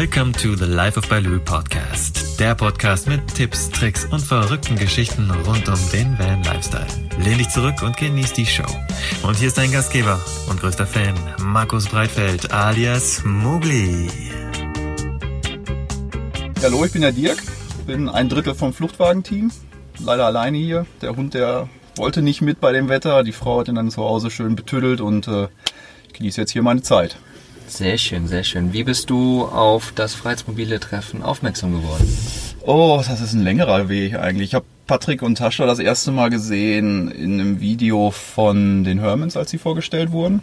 Welcome to the Life of Baloo Podcast. Der Podcast mit Tipps, Tricks und verrückten Geschichten rund um den Van Lifestyle. Lehn dich zurück und genieß die Show. Und hier ist dein Gastgeber und größter Fan, Markus Breitfeld alias Mugli. Hallo, ich bin der Dirk, bin ein Drittel vom Fluchtwagenteam, leider alleine hier. Der Hund, der wollte nicht mit bei dem Wetter, die Frau hat ihn dann zu Hause schön betüdelt und äh, ich genieße jetzt hier meine Zeit. Sehr schön, sehr schön. Wie bist du auf das Freiheitsmobile Treffen aufmerksam geworden? Oh, das ist ein längerer Weg eigentlich. Ich habe Patrick und Tascha das erste Mal gesehen in einem Video von den Hermans, als sie vorgestellt wurden.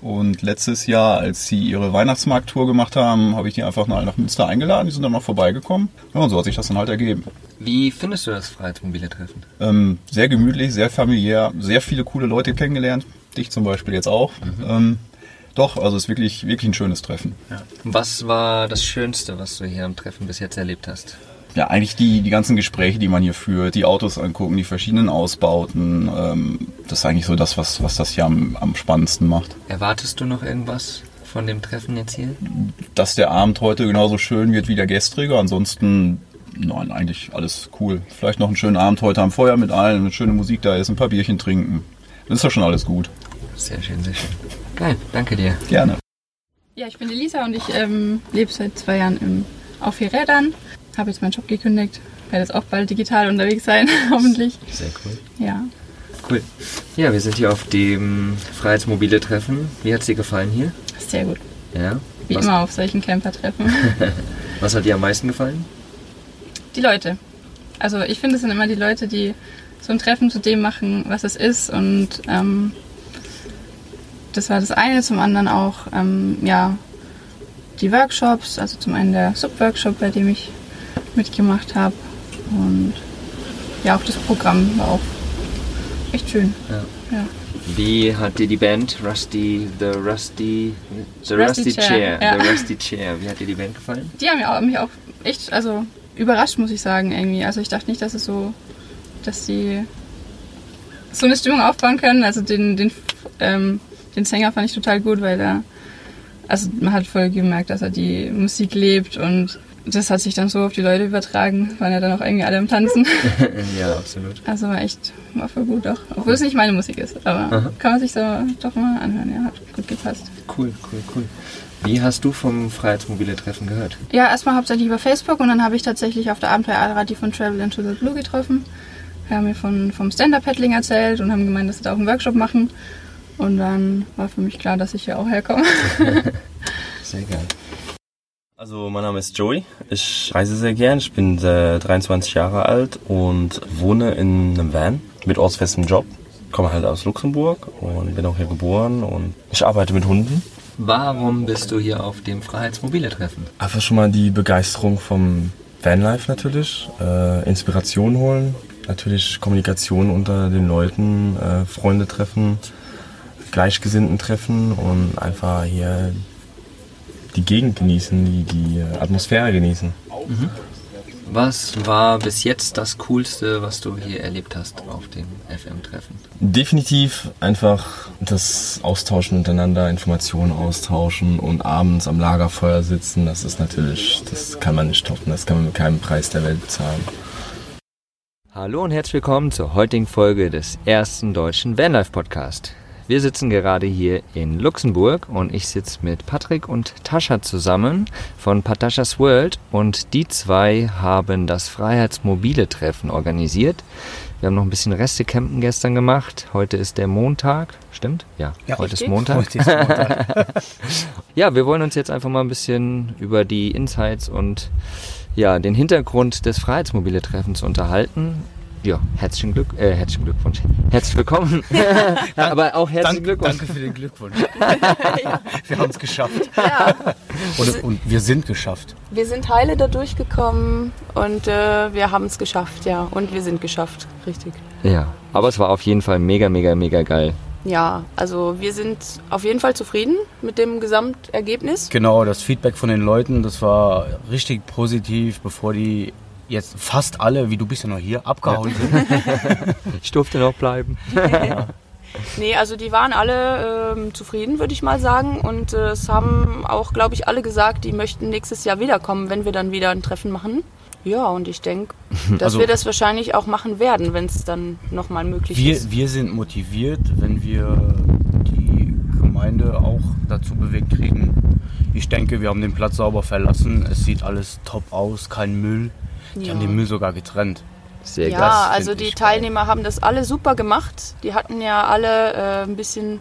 Und letztes Jahr, als sie ihre Weihnachtsmarkttour gemacht haben, habe ich die einfach nach, nach Münster eingeladen. Die sind dann mal vorbeigekommen. Ja, und so hat sich das dann halt ergeben. Wie findest du das Freiheitsmobile Treffen? Ähm, sehr gemütlich, sehr familiär, sehr viele coole Leute kennengelernt. Dich zum Beispiel jetzt auch. Ähm, doch, also es ist wirklich, wirklich ein schönes Treffen. Was war das Schönste, was du hier am Treffen bis jetzt erlebt hast? Ja, eigentlich die, die ganzen Gespräche, die man hier führt, die Autos angucken, die verschiedenen Ausbauten. Ähm, das ist eigentlich so das, was, was das hier am, am spannendsten macht. Erwartest du noch irgendwas von dem Treffen jetzt hier? Dass der Abend heute genauso schön wird wie der gestrige. Ansonsten, nein, eigentlich alles cool. Vielleicht noch einen schönen Abend heute am Feuer mit allen, eine schöne Musik da ist, ein paar Bierchen trinken. Das ist doch schon alles gut. Sehr schön, sehr schön. Geil, danke dir. Gerne. Ja, ich bin Elisa und ich ähm, lebe seit zwei Jahren im, auf vier Rädern. Habe jetzt meinen Job gekündigt. Werde jetzt auch bald digital unterwegs sein, hoffentlich. Sehr cool. Ja. Cool. Ja, wir sind hier auf dem Freiheitsmobile Treffen. Wie hat es dir gefallen hier? Sehr gut. Ja. Wie was, immer auf solchen Camper-Treffen. was hat dir am meisten gefallen? die Leute. Also ich finde, es sind immer die Leute, die so ein Treffen zu dem machen, was es ist. Und ähm, das war das eine. Zum anderen auch, ähm, ja, die Workshops. Also zum einen der Sub-Workshop, bei dem ich mitgemacht habe. Und ja, auch das Programm war auch echt schön. Ja. Ja. Wie hat dir die Band Rusty, The Rusty, The Rusty, Rusty Chair, Chair, ja. The Rusty Chair, wie hat dir die Band gefallen? Die haben mich auch, mich auch echt, also überrascht, muss ich sagen, irgendwie. Also ich dachte nicht, dass es so, dass sie so eine Stimmung aufbauen können. Also den, den, ähm, den Sänger fand ich total gut, weil er, also man hat voll gemerkt, dass er die Musik lebt und das hat sich dann so auf die Leute übertragen, waren ja dann auch irgendwie alle am Tanzen. ja, absolut. Also war echt, war voll gut auch. Obwohl es nicht meine Musik ist, aber Aha. kann man sich so doch mal anhören, ja, hat gut gepasst. Cool, cool, cool. Wie hast du vom Freiheitsmobile Treffen gehört? Ja, erstmal hauptsächlich über Facebook und dann habe ich tatsächlich auf der Abenteuer die von Travel into the Blue getroffen. Wir haben mir von, vom Stand-Up-Paddling erzählt und haben gemeint, dass sie da auch einen Workshop machen. Und dann war für mich klar, dass ich hier auch herkomme. Sehr geil. Also mein Name ist Joey. Ich reise sehr gern. Ich bin äh, 23 Jahre alt und wohne in einem Van mit ortsfestem Job. Komme halt aus Luxemburg und bin auch hier geboren und ich arbeite mit Hunden. Warum bist du hier auf dem Freiheitsmobile Treffen? Einfach schon mal die Begeisterung vom Vanlife natürlich, äh, Inspiration holen, natürlich Kommunikation unter den Leuten, äh, Freunde treffen, Gleichgesinnten treffen und einfach hier die Gegend genießen, die, die Atmosphäre genießen. Was war bis jetzt das Coolste, was du hier erlebt hast auf dem FM-Treffen? Definitiv einfach das Austauschen untereinander, Informationen austauschen und abends am Lagerfeuer sitzen, das ist natürlich, das kann man nicht toppen, das kann man mit keinem Preis der Welt bezahlen. Hallo und herzlich willkommen zur heutigen Folge des ersten deutschen Vanlife Podcast. Wir sitzen gerade hier in Luxemburg und ich sitze mit Patrick und Tascha zusammen von Pataschas World und die zwei haben das Freiheitsmobile Treffen organisiert. Wir haben noch ein bisschen Reste-Campen gestern gemacht. Heute ist der Montag, stimmt? Ja, heute ist Montag. Heute ist Montag. Ja, wir wollen uns jetzt einfach mal ein bisschen über die Insights und ja, den Hintergrund des Freiheitsmobile-Treffens unterhalten. Ja, herzlichen Glück, äh, herzlichen Glückwunsch. Herzlich willkommen. Aber auch herzlichen Dank, Glückwunsch. danke für den Glückwunsch. Wir haben es geschafft. Ja, Und, und wir sind geschafft. wir sind heile da durchgekommen und äh, wir haben es geschafft, ja. Und wir sind geschafft, richtig. Ja, aber es war auf jeden Fall mega, mega, mega geil. Ja, also wir sind auf jeden Fall zufrieden mit dem Gesamtergebnis. Genau, das Feedback von den Leuten, das war richtig positiv, bevor die jetzt fast alle, wie du bist ja noch hier, abgehauen sind. Ich durfte noch bleiben. Nee, also die waren alle ähm, zufrieden, würde ich mal sagen. Und äh, es haben auch, glaube ich, alle gesagt, die möchten nächstes Jahr wiederkommen, wenn wir dann wieder ein Treffen machen. Ja, und ich denke, dass Also- wir das wahrscheinlich auch machen werden, wenn es dann nochmal möglich ist. Wir, wir sind motiviert, wenn wir die Gemeinde auch dazu bewegt kriegen. Ich denke, wir haben den Platz sauber verlassen. Es sieht alles top aus, kein Müll. Die Ja. haben den Müll sogar getrennt. Sehr Ja, geil. das also die ich geil. Teilnehmer haben das alle super gemacht. Die hatten ja alle äh, ein bisschen,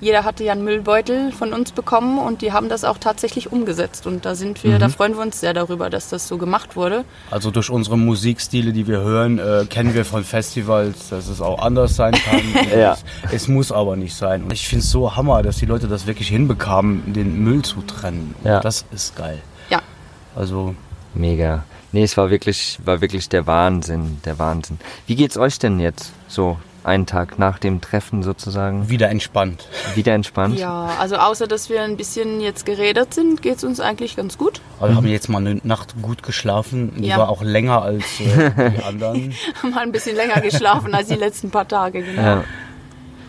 jeder hatte ja einen Müllbeutel von uns bekommen und die haben das auch tatsächlich umgesetzt. Und da sind wir, da freuen wir uns sehr darüber, dass das so gemacht wurde. Also durch unsere Musikstile, die wir hören, äh, kennen wir von Festivals, dass es auch anders sein kann. Ja. es, es muss aber nicht sein. Und ich finde es so hammer, dass die Leute das wirklich hinbekamen, den Müll zu trennen. Ja. Das ist geil. Ja. Also Mega. Nee, es war wirklich, war wirklich der Wahnsinn, der Wahnsinn. Wie geht's euch denn jetzt so einen Tag nach dem Treffen sozusagen? wieder entspannt. Wieder entspannt? Ja, also außer dass wir ein bisschen jetzt geredet sind, geht es uns eigentlich ganz gut. Aber wir haben jetzt mal eine Nacht gut geschlafen. Die Ja. war auch länger als äh, die anderen. Haben mal ein bisschen länger geschlafen als die letzten paar Tage, genau. Ja.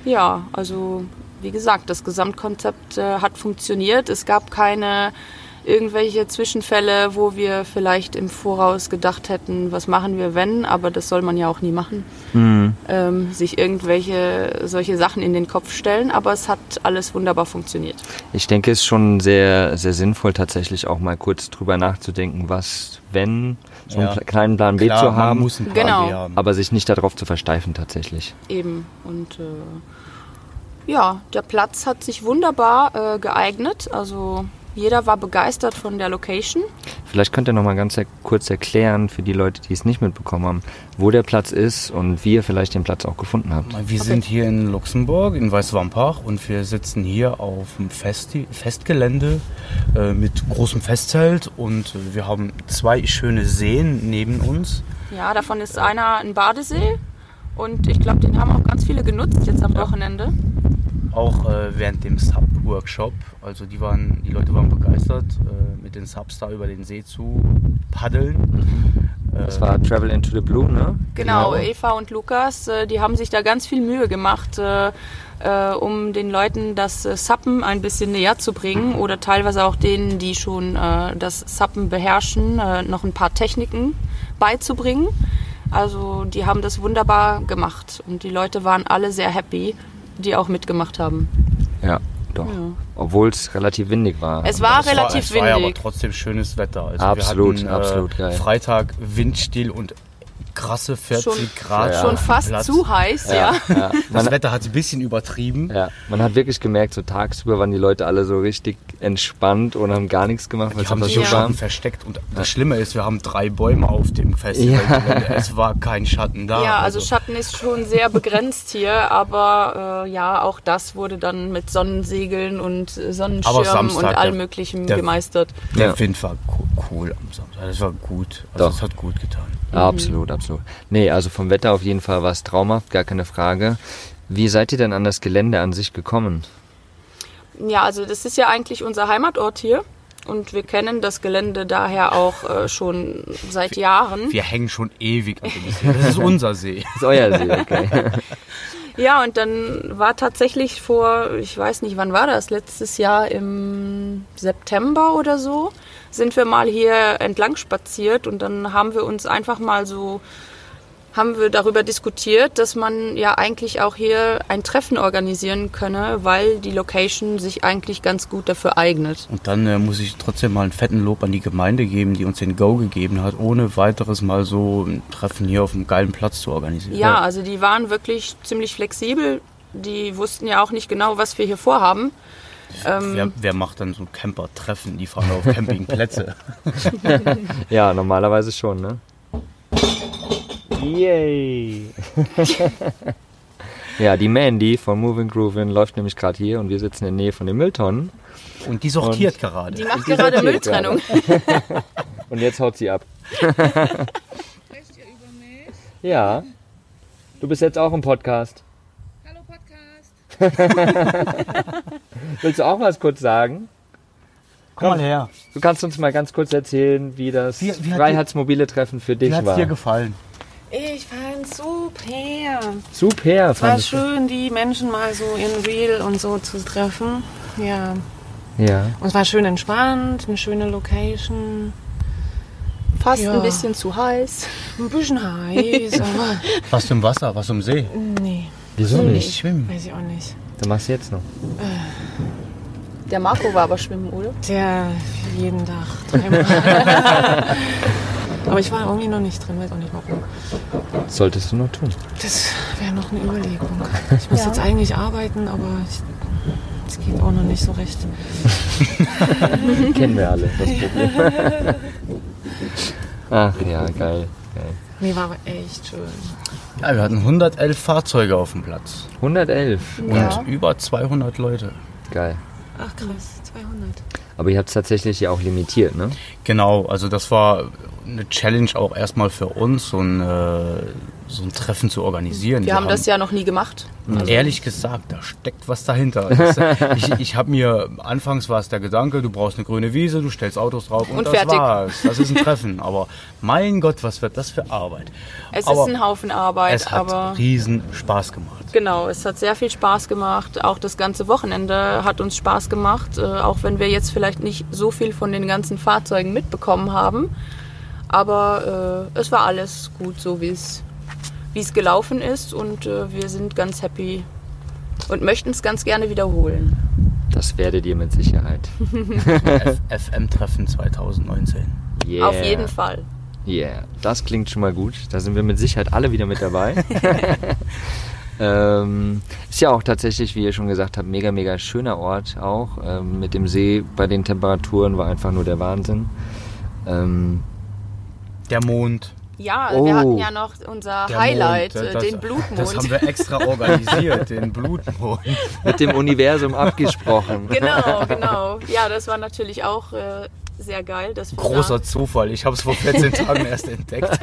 Ja, also wie gesagt, das Gesamtkonzept äh, hat funktioniert. Es gab keine irgendwelche Zwischenfälle, wo wir vielleicht im Voraus gedacht hätten, was machen wir wenn, aber das soll man ja auch nie machen, Mhm. ähm, sich irgendwelche solche Sachen in den Kopf stellen, aber es hat alles wunderbar funktioniert. Ich denke, es ist schon sehr, sehr sinnvoll, tatsächlich auch mal kurz drüber nachzudenken, was, wenn, so einen Ja. kleinen Plan B Klar, zu man haben, muss einen Plan Genau. B haben. aber sich nicht darauf zu versteifen tatsächlich. Eben. Und äh, ja, der Platz hat sich wunderbar äh, geeignet. Also jeder war begeistert von der Location. Vielleicht könnt ihr noch mal ganz kurz erklären für die Leute, die es nicht mitbekommen haben, wo der Platz ist und wie ihr vielleicht den Platz auch gefunden habt. Wir sind hier in Luxemburg, in Weißwampach und wir sitzen hier auf dem Festi Festgelände äh, mit großem Festzelt und äh, wir haben zwei schöne Seen neben uns. Ja, davon ist einer ein Badesee. Und ich glaube, den haben auch ganz viele genutzt jetzt am Wochenende. Auch äh, während dem Sub-Workshop. Also die, waren, die Leute waren begeistert, äh, mit den Subs da über den See zu paddeln. Äh, Das war Travel into the Blue, ne? Genau, Eva und Lukas, äh, die haben sich da ganz viel Mühe gemacht, äh, äh, um den Leuten das äh, Sappen ein bisschen näher zu bringen oder teilweise auch denen, die schon äh, das Sappen beherrschen, äh, noch ein paar Techniken beizubringen. Also die haben das wunderbar gemacht und die Leute waren alle sehr happy, die auch mitgemacht haben. Ja, doch. Obwohl es relativ windig war. Es war es relativ es war ja aber windig. trotzdem schönes Wetter. Also Absolut, wir hatten, absolut geil. Freitag Windstill und krasse 40 Schon- Grad. Ja. Schon fast Platz. zu heiß, ja. ja, Das Wetter hat es ein bisschen übertrieben. ja, man hat wirklich gemerkt, so tagsüber waren die Leute alle so richtig entspannt und haben gar nichts gemacht, weil Die es haben sich so Ja. Warm. versteckt. Und das Schlimme ist, wir haben drei Bäume auf dem Festival. Es war kein Schatten da. Ja, also Schatten ist schon sehr begrenzt hier, aber äh, ja, auch das wurde dann mit Sonnensegeln und Sonnenschirmen Samstag, und allem Möglichen der- gemeistert. Der Ja. Wind war co- cool am Samstag. Das war gut. Also Doch. es hat gut getan. Absolut, absolut. Nee, also vom Wetter auf jeden Fall war es traumhaft, gar keine Frage. Wie seid ihr denn an das Gelände an sich gekommen? Ja, also das ist ja eigentlich unser Heimatort hier und wir kennen das Gelände daher auch äh, schon seit Jahren. Wir hängen schon ewig an dem See. Das ist unser See. Das ist euer See, okay. Ja, und dann war tatsächlich vor, ich weiß nicht, wann war das, letztes Jahr im September oder so, sind wir mal hier entlang spaziert und dann haben wir uns einfach mal so, haben wir darüber diskutiert, dass man ja eigentlich auch hier ein Treffen organisieren könne, weil die Location sich eigentlich ganz gut dafür eignet. Und dann äh, muss ich trotzdem mal einen fetten Lob an die Gemeinde geben, die uns den Go gegeben hat, ohne weiteres mal so ein Treffen hier auf einem geilen Platz zu organisieren. Ja, also die waren wirklich ziemlich flexibel. Die wussten ja auch nicht genau, was wir hier vorhaben. Ähm, Wer, wer macht dann so Camper-Treffen? Die fahren auf Campingplätze. Ja, normalerweise schon, ne? Yay! ja, die Mandy von Moving Groovin läuft nämlich gerade hier und wir sitzen in der Nähe von den Mülltonnen. Und die sortiert gerade. die macht Die gerade Mülltrennung. Und jetzt haut sie ab. ja. Du bist jetzt auch im Podcast. Hallo Podcast. Willst du auch was kurz sagen? Komm mal her. Du kannst uns mal ganz kurz erzählen, wie das Wie- wie hat Freiheitsmobile Treffen für dich Wie war. dir gefallen? Ich fand fand's super. Super, Es war fand ich. schön, die Menschen mal so in Real und so zu treffen. Ja. Ja. Und es war schön entspannt, eine schöne Location. Fast Ja. ein bisschen zu heiß. Ein bisschen heiß, aber Was im Wasser, was im See. nee, Wieso nicht? Nicht schwimmen. weiß ich auch nicht. Dann machst du jetzt noch. Der Marco war aber schwimmen, oder? Der jeden Tag dreimal. aber ich war irgendwie noch nicht drin, weiß auch nicht warum. Solltest du noch tun. Das wäre noch eine Überlegung. Ich muss jetzt eigentlich arbeiten, aber es geht auch noch nicht so recht. Kennen wir alle, das Problem. Ach ja, geil. geil. Nee, war aber echt schön. Ja, wir hatten 111 Fahrzeuge auf dem Platz 111. Ja. und über 200 Leute. Geil. Ach krass, 200. Aber ihr habt es tatsächlich ja auch limitiert, ne? Genau, also das war eine Challenge auch erstmal für uns, so ein, äh, so ein Treffen zu organisieren. Wir haben das ja noch nie gemacht. Ehrlich gesagt, da steckt was dahinter. Ich ich habe mir, anfangs war es der Gedanke, du brauchst eine grüne Wiese, du stellst Autos drauf und, Und das fertig. war's. Das ist ein Treffen. Aber mein Gott, was wird das für Arbeit? Es Aber ist ein Haufen Arbeit, Es hat aber riesen Spaß gemacht. genau, es hat sehr viel Spaß gemacht. Auch das ganze Wochenende hat uns Spaß gemacht, äh, auch wenn wir jetzt vielleicht nicht so viel von den ganzen Fahrzeugen mitbekommen haben. Aber äh, es war alles gut, so wie es wie es gelaufen ist und äh, wir sind ganz happy und möchten es ganz gerne wiederholen. Das werdet ihr mit Sicherheit. FM-Treffen 2019. Yeah. Auf jeden Fall. Yeah, das klingt schon mal gut. Da sind wir mit Sicherheit alle wieder mit dabei. ähm, ist ja auch tatsächlich, wie ihr schon gesagt habt, mega, mega schöner Ort auch. Ähm, mit dem See bei den Temperaturen war einfach nur der Wahnsinn. Ähm, Der Mond. Ja, Oh. wir hatten ja noch unser Der Highlight, Mond, äh, das- den Blutmond. Das haben wir extra organisiert, den Blutmond. mit dem Universum abgesprochen. Genau, genau. Ja, das war natürlich auch äh, sehr geil. Dass wir Großer Zufall. Ich habe es vor 14 Tagen erst entdeckt.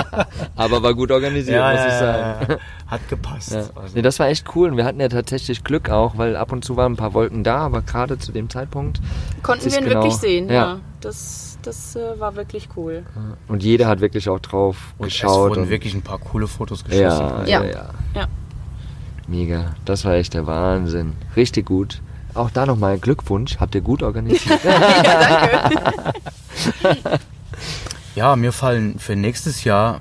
Aber war gut organisiert, muss ich sagen. ja. Hat gepasst. Ja. Nee, das war echt cool und wir hatten ja tatsächlich Glück auch, weil ab und zu waren ein paar Wolken da, aber gerade zu dem Zeitpunkt konnten wir ihn genau- wirklich sehen. ja. Ja, das, das äh, war wirklich cool. und jeder hat wirklich auch drauf und es geschaut. wurden und- wirklich ein paar coole Fotos geschossen. ja, ja, Ja. ja, Ja. Mega, das war echt der Wahnsinn. Richtig gut. Auch da nochmal Glückwunsch, habt ihr gut organisiert. Ja, mir fallen für nächstes Jahr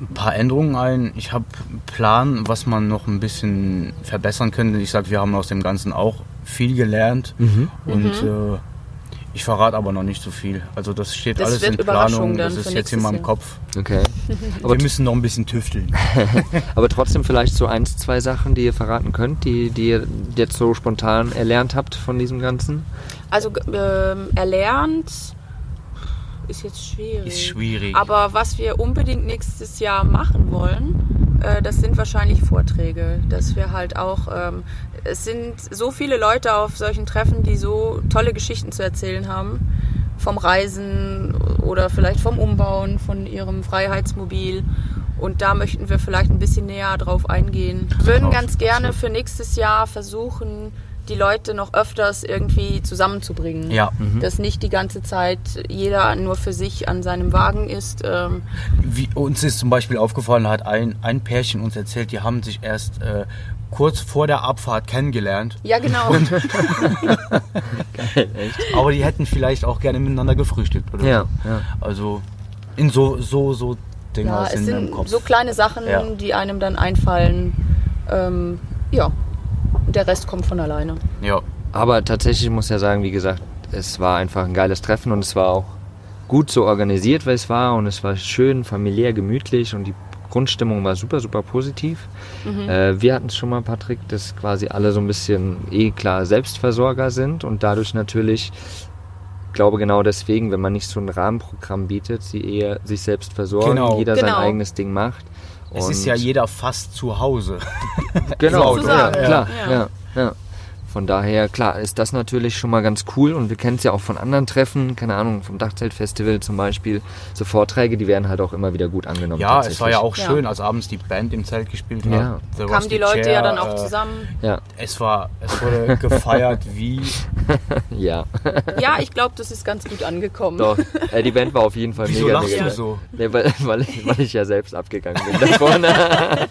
ein paar Änderungen ein. Ich habe einen Plan, was man noch ein bisschen verbessern könnte. Ich sage, wir haben aus dem Ganzen auch viel gelernt. Mhm. Und äh, ich verrate aber noch nicht so viel. Also das steht Das alles in Überraschung Planung. Das ist jetzt in meinem Jahr. Kopf. Okay. Aber, Wir müssen noch ein bisschen tüfteln. aber trotzdem vielleicht so eins, zwei Sachen, die ihr verraten könnt, die, die ihr jetzt so spontan erlernt habt von diesem Ganzen. Also ähm, erlernt ist jetzt schwierig. Ist schwierig. Aber was wir unbedingt nächstes Jahr machen wollen, äh, das sind wahrscheinlich Vorträge. Dass wir halt auch, ähm, es sind so viele Leute auf solchen Treffen, die so tolle Geschichten zu erzählen haben. Vom Reisen oder vielleicht vom Umbauen von ihrem Freiheitsmobil. Und da möchten wir vielleicht ein bisschen näher drauf eingehen. Wir würden ganz gerne für nächstes Jahr versuchen, die Leute noch öfters irgendwie zusammenzubringen. Ja. Dass nicht die ganze Zeit jeder nur für sich an seinem Wagen ist. Ähm, Wie, uns ist zum Beispiel aufgefallen, hat ein, ein Pärchen uns erzählt, die haben sich erst äh, kurz vor der Abfahrt kennengelernt. ja, genau. Aber die hätten vielleicht auch gerne miteinander gefrühstückt oder Ja, so. ja. Also in so, so, so Dinger ja, es sind im sind Kopf. so kleine Sachen, Ja. die einem dann einfallen. Ähm, ja, und der Rest kommt von alleine. ja. Aber tatsächlich muss ich ja sagen, wie gesagt, es war einfach ein geiles Treffen und es war auch gut so organisiert, weil es war und es war schön, familiär, gemütlich und die Grundstimmung war super, super positiv. Äh, wir hatten es schon mal, Patrick, dass quasi alle so ein bisschen eh klar Selbstversorger sind und dadurch natürlich, glaube genau deswegen, wenn man nicht so ein Rahmenprogramm bietet, sie eher sich selbst versorgen, Genau. jeder Genau. sein eigenes Ding macht. Es ist ja jeder fast zu Hause. Genau, ja, klar, ja. ja. Ja, Von daher, klar, ist das natürlich schon mal ganz cool und wir kennen es ja auch von anderen Treffen, keine Ahnung, vom Dachzeltfestival zum Beispiel. So Vorträge, die werden halt auch immer wieder gut angenommen. Ja, es war ja auch Ja. schön, als abends die Band im Zelt gespielt hat. Ja. The Kamen die Leute Chair, ja dann auch äh, zusammen. Ja, Es war, es wurde gefeiert wie ja. Ja, ich glaube, das ist ganz gut angekommen. Doch, äh, die Band war auf jeden Fall Wieso mega, lachst mega du so? Nee, weil, weil, ich, weil ich ja selbst abgegangen bin da vorne.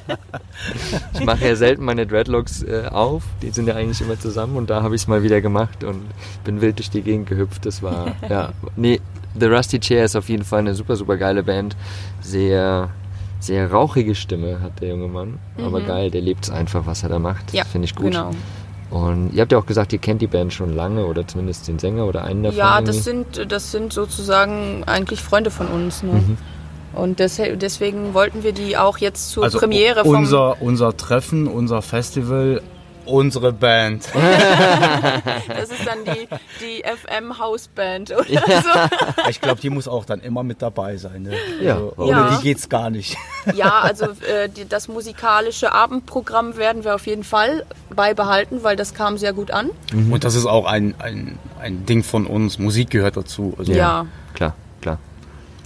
ich mache ja selten meine Dreadlocks äh, auf, die sind ja eigentlich immer zusammen und da habe ich es mal wieder gemacht und bin wild durch die Gegend gehüpft. Das war, ja, nee, The Rusty Chair ist auf jeden Fall eine super, super geile Band. Sehr, sehr rauchige Stimme hat der junge Mann, aber geil, der lebt es einfach, was er da macht. Ja, Finde ich gut. Genau. Und ihr habt ja auch gesagt, ihr kennt die Band schon lange oder zumindest den Sänger oder einen davon. Ja, das sind, das sind sozusagen eigentlich Freunde von uns. Ne? Mhm. Und des, deswegen wollten wir die auch jetzt zur also Premiere vom unser, unser Treffen, unser Festival, unsere Band. Das ist dann die, die FM Hausband oder so. Ich glaube, die muss auch dann immer mit dabei sein. Ne? Ja, Also, ohne nicht? die geht's gar nicht. Ja, also äh, die, das musikalische Abendprogramm werden wir auf jeden Fall beibehalten, weil das kam sehr gut an. Und das ist auch ein, ein, ein Ding von uns. Musik gehört dazu. Also, Ja. Klar, klar.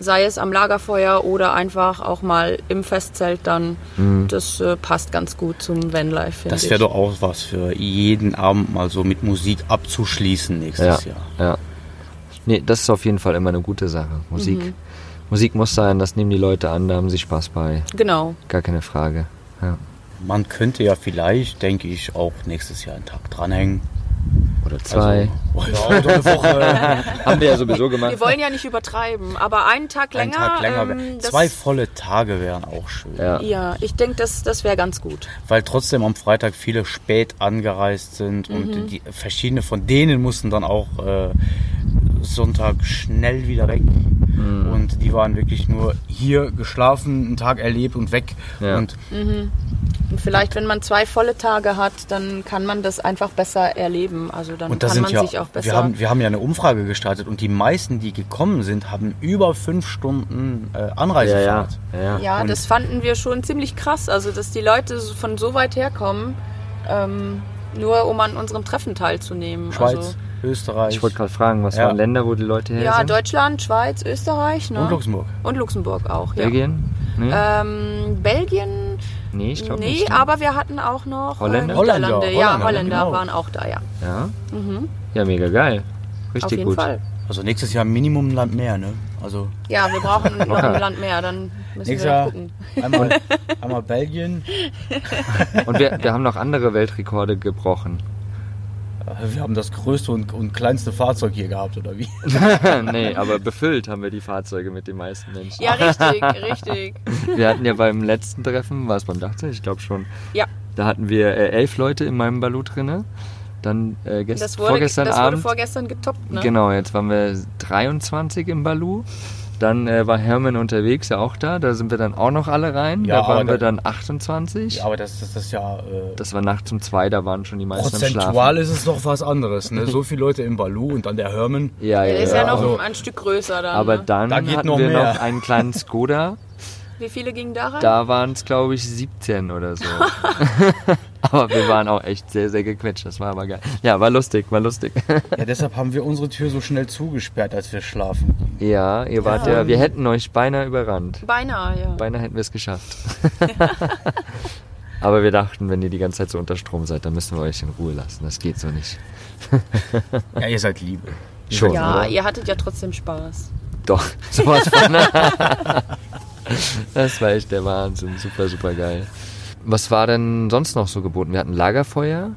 Sei es am Lagerfeuer oder einfach auch mal im Festzelt dann. Das äh, passt ganz gut zum Vanlife, finde Das wäre doch auch was für jeden Abend mal so mit Musik abzuschließen nächstes Ja, Jahr. ja. Nee, das ist auf jeden Fall immer eine gute Sache. Musik, Musik muss sein, das nehmen die Leute an, da haben sie Spaß bei. Genau. Gar keine Frage. Ja. Man könnte ja vielleicht, denke ich, auch nächstes Jahr einen Tag dranhängen. Oder zwei. Also, ja, eine Woche. haben wir ja sowieso gemacht. Wir wollen ja nicht übertreiben, aber einen Tag länger. Ein Tag länger. ähm, Zwei volle Tage wären auch schön. Ja. Ja, ich denke, das, das wäre ganz gut. Weil trotzdem am Freitag viele spät angereist sind Mhm. und die verschiedene von denen mussten dann auch äh, Sonntag schnell wieder weg. Mhm. Und die waren wirklich nur hier geschlafen, einen Tag erlebt und weg. Ja. Und Und vielleicht, wenn man zwei volle Tage hat, dann kann man das einfach besser erleben. Also dann kann sind man ja, sich auch besser. wir haben, wir haben ja eine Umfrage gestartet und die meisten, die gekommen sind, haben über fünf Stunden äh, Ja, ja. Anreisefahrt. ja, ja. ja, das fanden wir schon ziemlich krass. Also, dass die Leute von so weit herkommen, ähm, nur um an unserem Treffen teilzunehmen. Schweiz, Also, Österreich Ich wollte gerade fragen, was Ja. waren Länder, wo die Leute her ja, sind? Deutschland, Schweiz, Österreich ne? und Luxemburg. Und Luxemburg auch. Ja. Belgien? Nee, Ähm, Belgien, nee ich glaube nee, nicht. ne? aber wir hatten auch noch Holländer? Äh, Niederlande. Holländer, ja, Holländer, Holländer genau. waren auch da, ja. Ja? Mhm. ja, mega geil. Auf Richtig jeden gut. Fall. Also nächstes Jahr Minimum ein Land mehr, ne? Also Ja, wir brauchen noch ein Land mehr, dann müssen nächstes wir Jahr gucken. einmal, einmal Belgien. Und wir, wir haben noch andere Weltrekorde gebrochen. Äh, Wir haben das größte und, und kleinste Fahrzeug hier gehabt, oder wie? nee, aber befüllt haben wir die Fahrzeuge mit den meisten Menschen. Ja, richtig, richtig. Wir hatten ja beim letzten Treffen, war es beim Dachzelt? Ich glaube schon. Ja. Da hatten wir äh, elf Leute in meinem Balu drinne. Dann äh, gest Das wurde, vorgestern das wurde Abend. vorgestern getoppt, ne? Genau, jetzt waren wir 23 im Balu. Dann äh, war Hermann unterwegs, ja auch da. Da sind wir dann auch noch alle rein. Ja, da waren wir da- dann 28. Ja, aber das, das, das ist ja. Äh, Das war nachts um zwei, da waren schon die meisten am prozentual ist es doch was anderes, ne? So viele Leute im Balu und dann der Hermann. Ja, ja, Der ist ja. noch also- ein, Stück größer dann. Aber ne? dann Da geht hatten noch wir mehr. noch einen kleinen Skoda. Wie viele gingen da rein? Da waren es, glaube ich, 17 oder so. aber wir waren auch echt sehr, sehr gequetscht. Das war aber geil. Ja, war lustig, war lustig. Ja, deshalb haben wir unsere Tür so schnell zugesperrt, als wir schlafen. ja, ihr wart ja, wir hätten euch beinahe überrannt. Beinahe, ja. Beinahe hätten wir es geschafft. aber wir dachten, wenn ihr die ganze Zeit so unter Strom seid, dann müssen wir euch in Ruhe lassen. Das geht so nicht. Ja, ihr seid Liebe. Schon, Ja, oder? ihr hattet ja trotzdem Spaß. Doch, sowas von. das war echt der Wahnsinn. Super, super geil. Was war denn sonst noch so geboten? Wir hatten Lagerfeuer,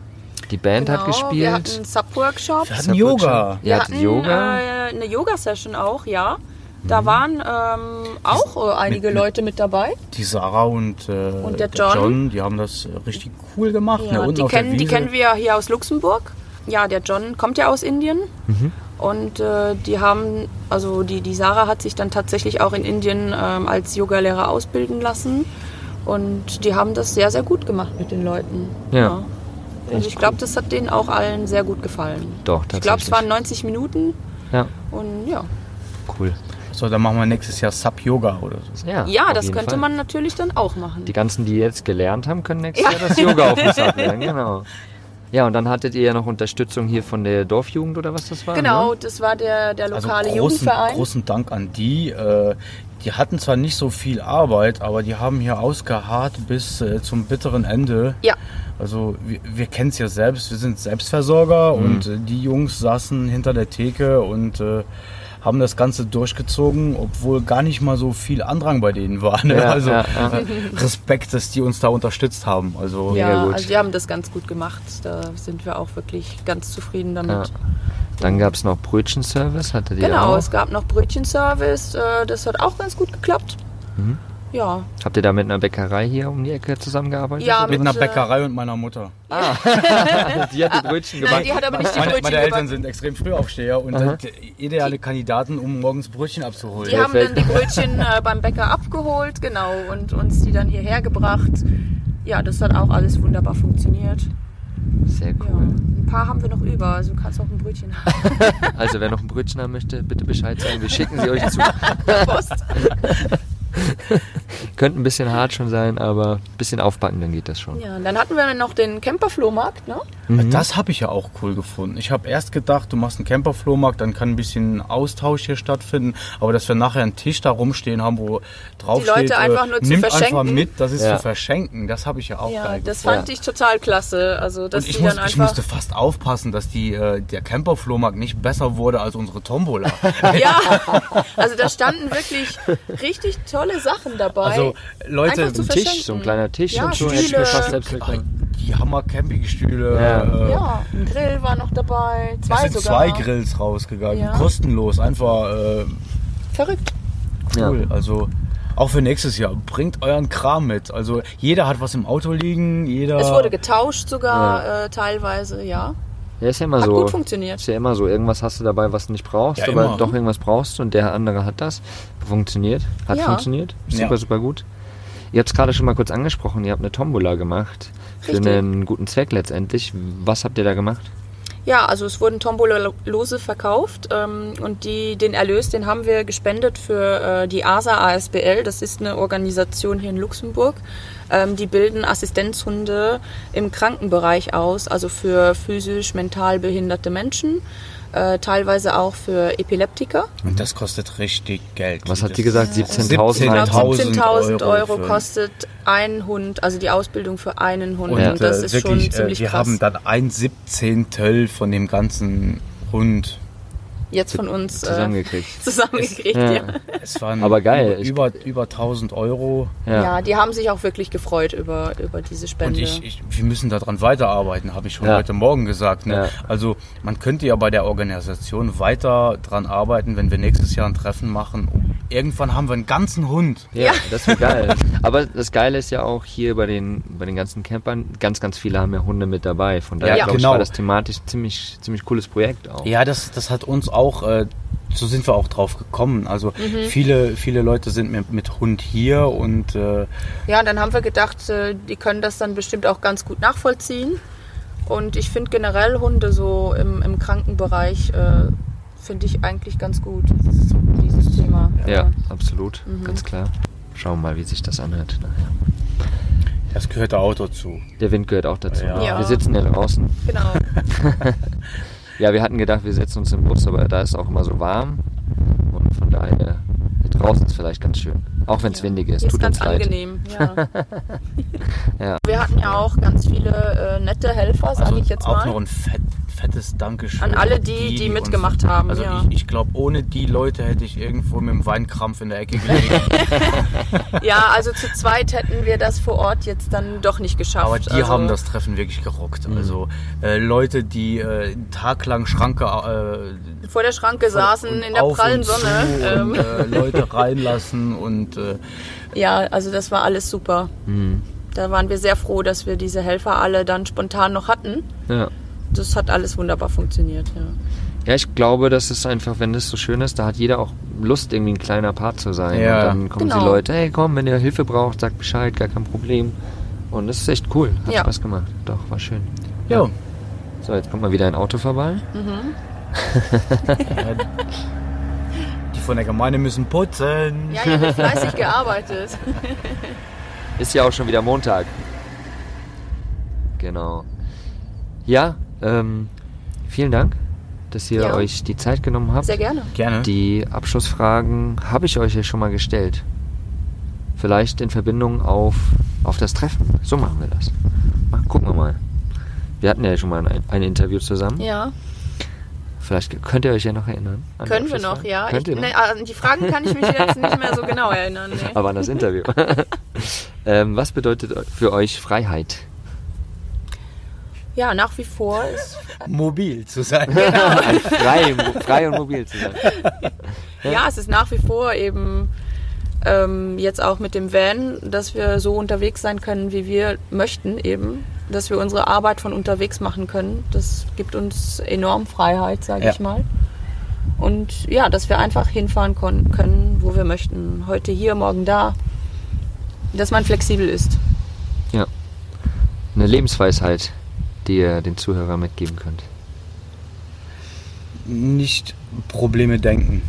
die Band hat Genau, gespielt. Wir hatten Sub-Workshops. Wir hatten Yoga. Ihr Wir hatten Yoga. Äh, eine Yoga-Session auch, ja. Da waren ähm, auch äh, einige mit- Leute mit dabei. Die Sarah und, äh, Und der John. die haben das richtig cool gemacht. ne? Ja, die, der kennen, die kennen wir ja hier aus Luxemburg. Ja, der John kommt ja aus Indien. Mhm. Und äh, die haben, also die, die Sarah hat sich dann tatsächlich auch in Indien ähm, als Yogalehrer ausbilden lassen. Und die haben das sehr, sehr gut gemacht mit den Leuten. Ja. Also Echt ich glaube, das hat denen auch allen sehr gut gefallen. Doch, Ich glaube, es tatsächlich. waren 90 Minuten. Ja, Und ja, cool. So, dann machen wir nächstes Jahr Sub-Yoga oder so. Ja, ja das könnte Fall. man natürlich dann auch machen. Die ganzen, die jetzt gelernt haben, können nächstes Jahr das Yoga auf dem Sub lernen. Genau. Ja, und dann hattet ihr ja noch Unterstützung hier von der Dorfjugend oder was das war? Genau, Ne? das war der, der Also lokale großen, Jugendverein. großen Dank an die. Äh, die hatten zwar nicht so viel Arbeit, aber die haben hier ausgeharrt bis äh, zum bitteren Ende. Ja. Also wir, wir kennen es ja selbst, wir sind Selbstversorger und äh, die Jungs saßen hinter der Theke und äh, haben das Ganze durchgezogen, obwohl gar nicht mal so viel Andrang bei denen war. Ne? Ja, also ja, ja. Respekt, dass die uns da unterstützt haben. Also Ja, gut. also die haben das ganz gut gemacht. Da sind wir auch wirklich ganz zufrieden damit. Ja. Dann gab es noch Brötchenservice, hattet ihr Genau, auch? es gab noch Brötchenservice. Äh, das hat auch ganz gut geklappt. Mhm. Ja, Habt ihr da mit einer Bäckerei hier um die Ecke zusammengearbeitet? Ja, oder? mit mit, einer äh, Bäckerei und meiner Mutter. die hat die Brötchen nein, gebacken. die hat aber nicht die Meine, Brötchen meine Eltern gebacken. sind extrem Frühaufsteher und Aha. sind ideale Kandidaten, um morgens Brötchen abzuholen. Die haben dann die Brötchen äh, beim Bäcker abgeholt, genau, und uns die dann hierher gebracht. Ja, das hat auch alles wunderbar funktioniert. Sehr Ja, cool. ein paar haben wir noch über, also du kannst auch ein Brötchen haben. Also wer noch ein Brötchen haben möchte, bitte Bescheid sagen. Wir schicken sie euch zu. Post. Könnte ein bisschen hart schon sein, aber ein bisschen aufpacken, dann geht das schon. Ja, dann hatten wir noch den Camperflohmarkt, ne? Mhm. Das habe ich ja auch cool gefunden. Ich habe erst gedacht, du machst einen Camperflohmarkt, dann kann ein bisschen Austausch hier stattfinden, aber dass wir nachher einen Tisch da rumstehen haben, wo drauf Die Leute steht, einfach äh, nur zu nimmt einfach verschenken. mit, das ist Ja. zu verschenken. Das habe ich ja auch Ja, geil das gefunden. fand ich total klasse. Also, dass Und ich, die muss, dann ich musste fast aufpassen, dass die, äh, der Camperflohmarkt nicht besser wurde als unsere Tombola. Ja, also da standen wirklich richtig tolle Sachen dabei. Also Leute, Einfach zu Ein Tisch, so ein kleiner Tisch Ja, und so hätte ich mir Stühle. fast selbst die Hammer-Campingstühle. Ja. Äh, ja, ein Grill war noch dabei, Es zwei sind sogar. zwei Grills rausgegangen, Ja. kostenlos, einfach äh, Verrückt. cool. Also auch für nächstes Jahr, bringt euren Kram mit. Also jeder hat was im Auto liegen, jeder. Es wurde getauscht sogar äh, teilweise, ja. Ja, ist ja immer Hat so. gut funktioniert. Ist ja immer so. Irgendwas hast du dabei, was du nicht brauchst, Ja, aber immer. doch irgendwas brauchst du und der andere hat das. Funktioniert. Hat Ja. funktioniert. Super, Ja. super gut. Ihr habt es gerade schon mal kurz angesprochen, ihr habt eine Tombola gemacht. Für Richtig. einen guten Zweck letztendlich. Was habt ihr da gemacht? Ja, also es wurden Tombola-Lose verkauft ähm, und die, den Erlös, den haben wir gespendet für äh, die ASA ASBL. Das ist eine Organisation hier in Luxemburg. Ähm, die bilden Assistenzhunde im Krankenbereich aus, also für physisch, mental behinderte Menschen, äh, teilweise auch für Epileptiker. Und das kostet richtig Geld. Was hat die gesagt? 17.000 Genau, 17.000 17.000 Euro, für- kostet ein Hund, also die Ausbildung für einen Hund. Und. Und das äh, ist wirklich, schon ziemlich äh, wir krass. haben dann ein Siebzehntel von dem ganzen Hund. Jetzt von uns äh, Zusammengekriegt. zusammengekriegt, Ja. ja. Es waren Aber geil. Über, über 1000 Euro. Ja. Ja. die haben sich auch wirklich gefreut über, über diese Spende. Und ich, ich, wir müssen daran weiterarbeiten, habe ich schon Ja. heute Morgen gesagt. Ne? Ja. Also man könnte ja bei der Organisation weiter dran arbeiten, wenn wir nächstes Jahr ein Treffen machen. Und irgendwann haben wir einen ganzen Hund. Ja, das wäre geil. Aber das Geile ist ja auch hier bei den, bei den ganzen Campern, ganz, ganz viele haben ja Hunde mit dabei. Von daher Ja, glaube ich, genau. war das thematisch ein ziemlich, ziemlich cooles Projekt auch. Ja, das, das hat uns auch, äh, so sind wir auch drauf gekommen. Also viele, viele Leute sind mit, mit Hund hier und äh, ja, und dann haben wir gedacht, äh, die können das dann bestimmt auch ganz gut nachvollziehen. Und ich finde generell Hunde so im, im Krankenbereich, äh, finde ich eigentlich ganz gut, dieses Thema. Ja, absolut, Mhm. ganz klar. Schauen wir mal, wie sich das anhört. nachher. das gehört der Auto zu. Der Wind gehört auch dazu. Ja. Ja. Wir sitzen ja draußen. Genau. Ja, wir hatten gedacht, wir setzen uns im Bus, aber da ist auch immer so warm. Und von daher, hier draußen ist vielleicht ganz schön. Auch wenn es windig ist. Hier ist Tut ganz uns leid. angenehm. Ja. Ja. Wir hatten ja auch ganz viele äh, nette Helfer, sage Also ich jetzt auch mal. noch ein fett, fettes Dankeschön. An alle, die- die uns- mitgemacht haben, Also ja. ich, ich glaube, ohne die Leute hätte ich irgendwo mit dem Weinkrampf in der Ecke gelegen. Ja, also zu zweit hätten wir das vor Ort jetzt dann doch nicht geschafft. Aber die also, haben das Treffen wirklich gerockt. Also äh, Leute, die äh, einen Tag lang Schranke äh, vor der Schranke saßen und in der prallen und Sonne. zu Ähm, Und, äh, Leute reinlassen und äh, ja, also das war alles super. Mhm. Da waren wir sehr froh, dass wir diese Helfer alle dann spontan noch hatten. Ja. Das hat alles wunderbar funktioniert, ja. Ja, ich glaube, das ist einfach, wenn das so schön ist, da hat jeder auch Lust, irgendwie ein kleiner Part zu sein. Ja. Und dann kommen die Genau. Leute, hey komm, wenn ihr Hilfe braucht, sagt Bescheid, gar kein Problem. Und das ist echt cool. Hat Ja. Spaß gemacht. Doch, war schön. ja. So, jetzt kommt mal wieder ein Auto vorbei. Die von der Gemeinde müssen putzen. Ja, hier wird fleißig gearbeitet. Ist ja auch schon wieder Montag. Genau. Ja, ähm, vielen Dank, dass ihr Ja. euch die Zeit genommen habt. Sehr gerne. Gerne. Die Abschlussfragen habe ich euch ja schon mal gestellt. Vielleicht in Verbindung auf, auf das Treffen. So machen wir das. Mal, gucken wir mal. Wir hatten ja schon mal ein, ein Interview zusammen. Ja, Vielleicht könnt ihr euch ja noch erinnern. können wir noch, ja. Könnt Ich, ihr noch? ne, an die Fragen kann ich mich jetzt nicht mehr so genau erinnern. Nee. Aber an das Interview. ähm, was bedeutet für euch Freiheit? Ja, nach wie vor ist Mobil zu sein. Frei, frei und mobil zu sein. Ja, es ist nach wie vor eben ähm, jetzt auch mit dem Van, dass wir so unterwegs sein können, wie wir möchten eben. Dass wir unsere Arbeit von unterwegs machen können. Das gibt uns enorm Freiheit, sage Ja. ich mal. Und ja, dass wir einfach hinfahren können, wo wir möchten. Heute hier, morgen da. Dass man flexibel ist. Ja. Eine Lebensweisheit, die ihr den Zuhörern mitgeben könnt. Nicht Probleme denken.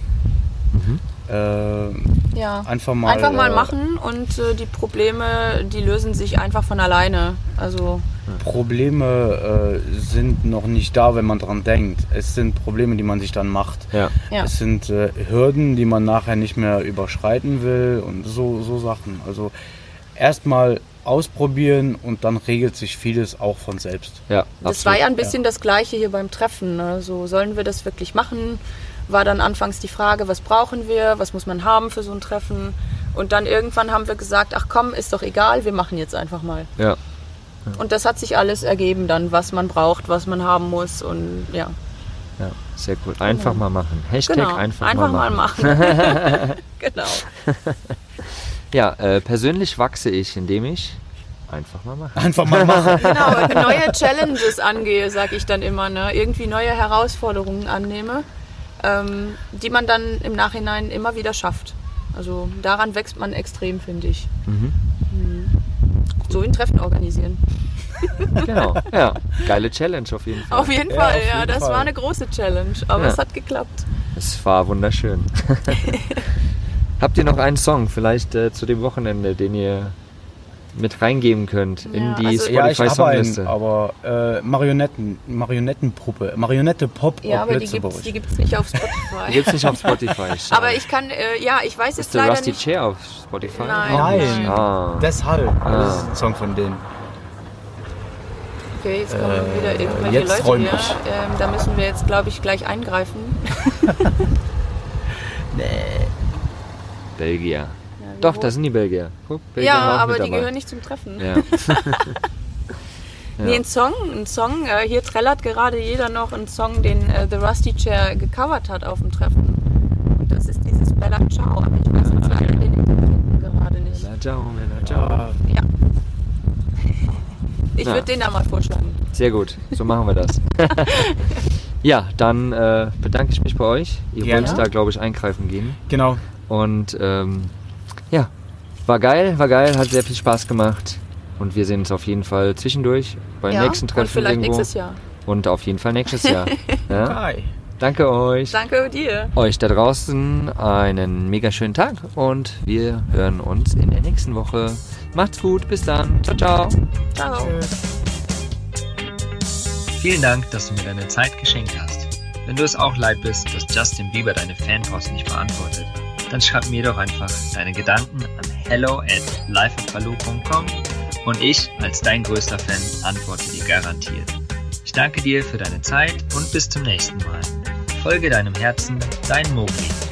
Äh, Ja. einfach mal. einfach mal äh, machen und äh, die Probleme, die lösen sich einfach von alleine. Also Probleme äh, sind noch nicht da, wenn man dran denkt. Es sind Probleme, die man sich dann macht. Ja. ja. Es sind äh, Hürden, die man nachher nicht mehr überschreiten will und so, so Sachen. Also erstmal ausprobieren und dann regelt sich vieles auch von selbst. Ja, Das war ja ein bisschen das Gleiche hier beim Treffen. Ne? So, sollen wir das wirklich machen? War dann anfangs die Frage, was brauchen wir? Was muss man haben für so ein Treffen? Und dann irgendwann haben wir gesagt, ach komm, ist doch egal, wir machen jetzt einfach mal. Ja. Und das hat sich alles ergeben dann, was man braucht, was man haben muss und ja. Ja, sehr cool. Einfach mal machen. Hashtag Genau, einfach, mal machen. genau. Ja, äh, persönlich wachse ich, indem ich einfach mal mache. Einfach mal machen. Genau, neue Challenges angehe, sag ich dann immer. Ne? Irgendwie neue Herausforderungen annehme, ähm, die man dann im Nachhinein immer wieder schafft. Also daran wächst man extrem, finde ich. Mhm. So ein Treffen organisieren. Genau. Ja, geile Challenge auf jeden Fall. Auf jeden Ja, Fall, auf ja. jeden Das Fall. war eine große Challenge, aber Ja. es hat geklappt. Es war wunderschön. Habt ihr noch einen Song vielleicht äh, zu dem Wochenende, den ihr mit reingeben könnt in Ja, die also- Ja, habe Spotify-Songliste? einen, aber äh, Marionetten, Marionettenpuppe, Marionette Pop Ja, auf aber die Lützeburg. gibt's, die gibt's nicht auf Die Spotify. gibt's nicht auf Spotify. aber ich kann, äh, ja, ich weiß Ist jetzt der leider Rusty nicht. Chair auf Spotify? Nein. Nein, Ah. deshalb. Ah. Das ist ein Song von denen. Okay, jetzt kommen Äh, wieder irgendwelche jetzt Leute hier. Ähm, da müssen wir jetzt, glaube ich, gleich eingreifen. Belgier. Ja, Doch, das sind die Belgier. Guck, Belgier Ja, aber die dabei. gehören nicht zum Treffen. Ja. Nee, ein Song, ein Song. Äh, hier trällert gerade jeder noch einen Song, den äh, The Rusty Chair gecovert hat auf dem Treffen. Und das ist dieses Bella Ciao. Aber ich weiß jetzt leider den Interpreten gerade nicht. Bella ciao, bella ciao. Ja, Ja. Ich Ja. würde den da mal vorschlagen. Sehr gut, so machen wir das. ja, dann äh, bedanke ich mich bei euch. Ihr Gerne. wollt da, glaube ich, eingreifen gehen. genau. Und ähm, ja, war geil, war geil, hat sehr viel Spaß gemacht. Und wir sehen uns auf jeden Fall zwischendurch beim ja? nächsten Treffen Und vielleicht irgendwo. nächstes Jahr. Und auf jeden Fall nächstes Jahr. ja? Hi. Danke euch. Danke dir. Euch da draußen einen mega schönen Tag und wir hören uns in der nächsten Woche. Macht's gut, bis dann. Ciao, ciao. Ciao. Vielen Dank, dass du mir deine Zeit geschenkt hast. Wenn du es auch leid bist, dass Justin Bieber deine Fanpost nicht beantwortet, dann schreib mir doch einfach deine Gedanken an hello at lifeatbaloo.com und ich, als dein größter Fan, antworte dir garantiert. Ich danke dir für deine Zeit und bis zum nächsten Mal. Folge deinem Herzen, dein Mogli.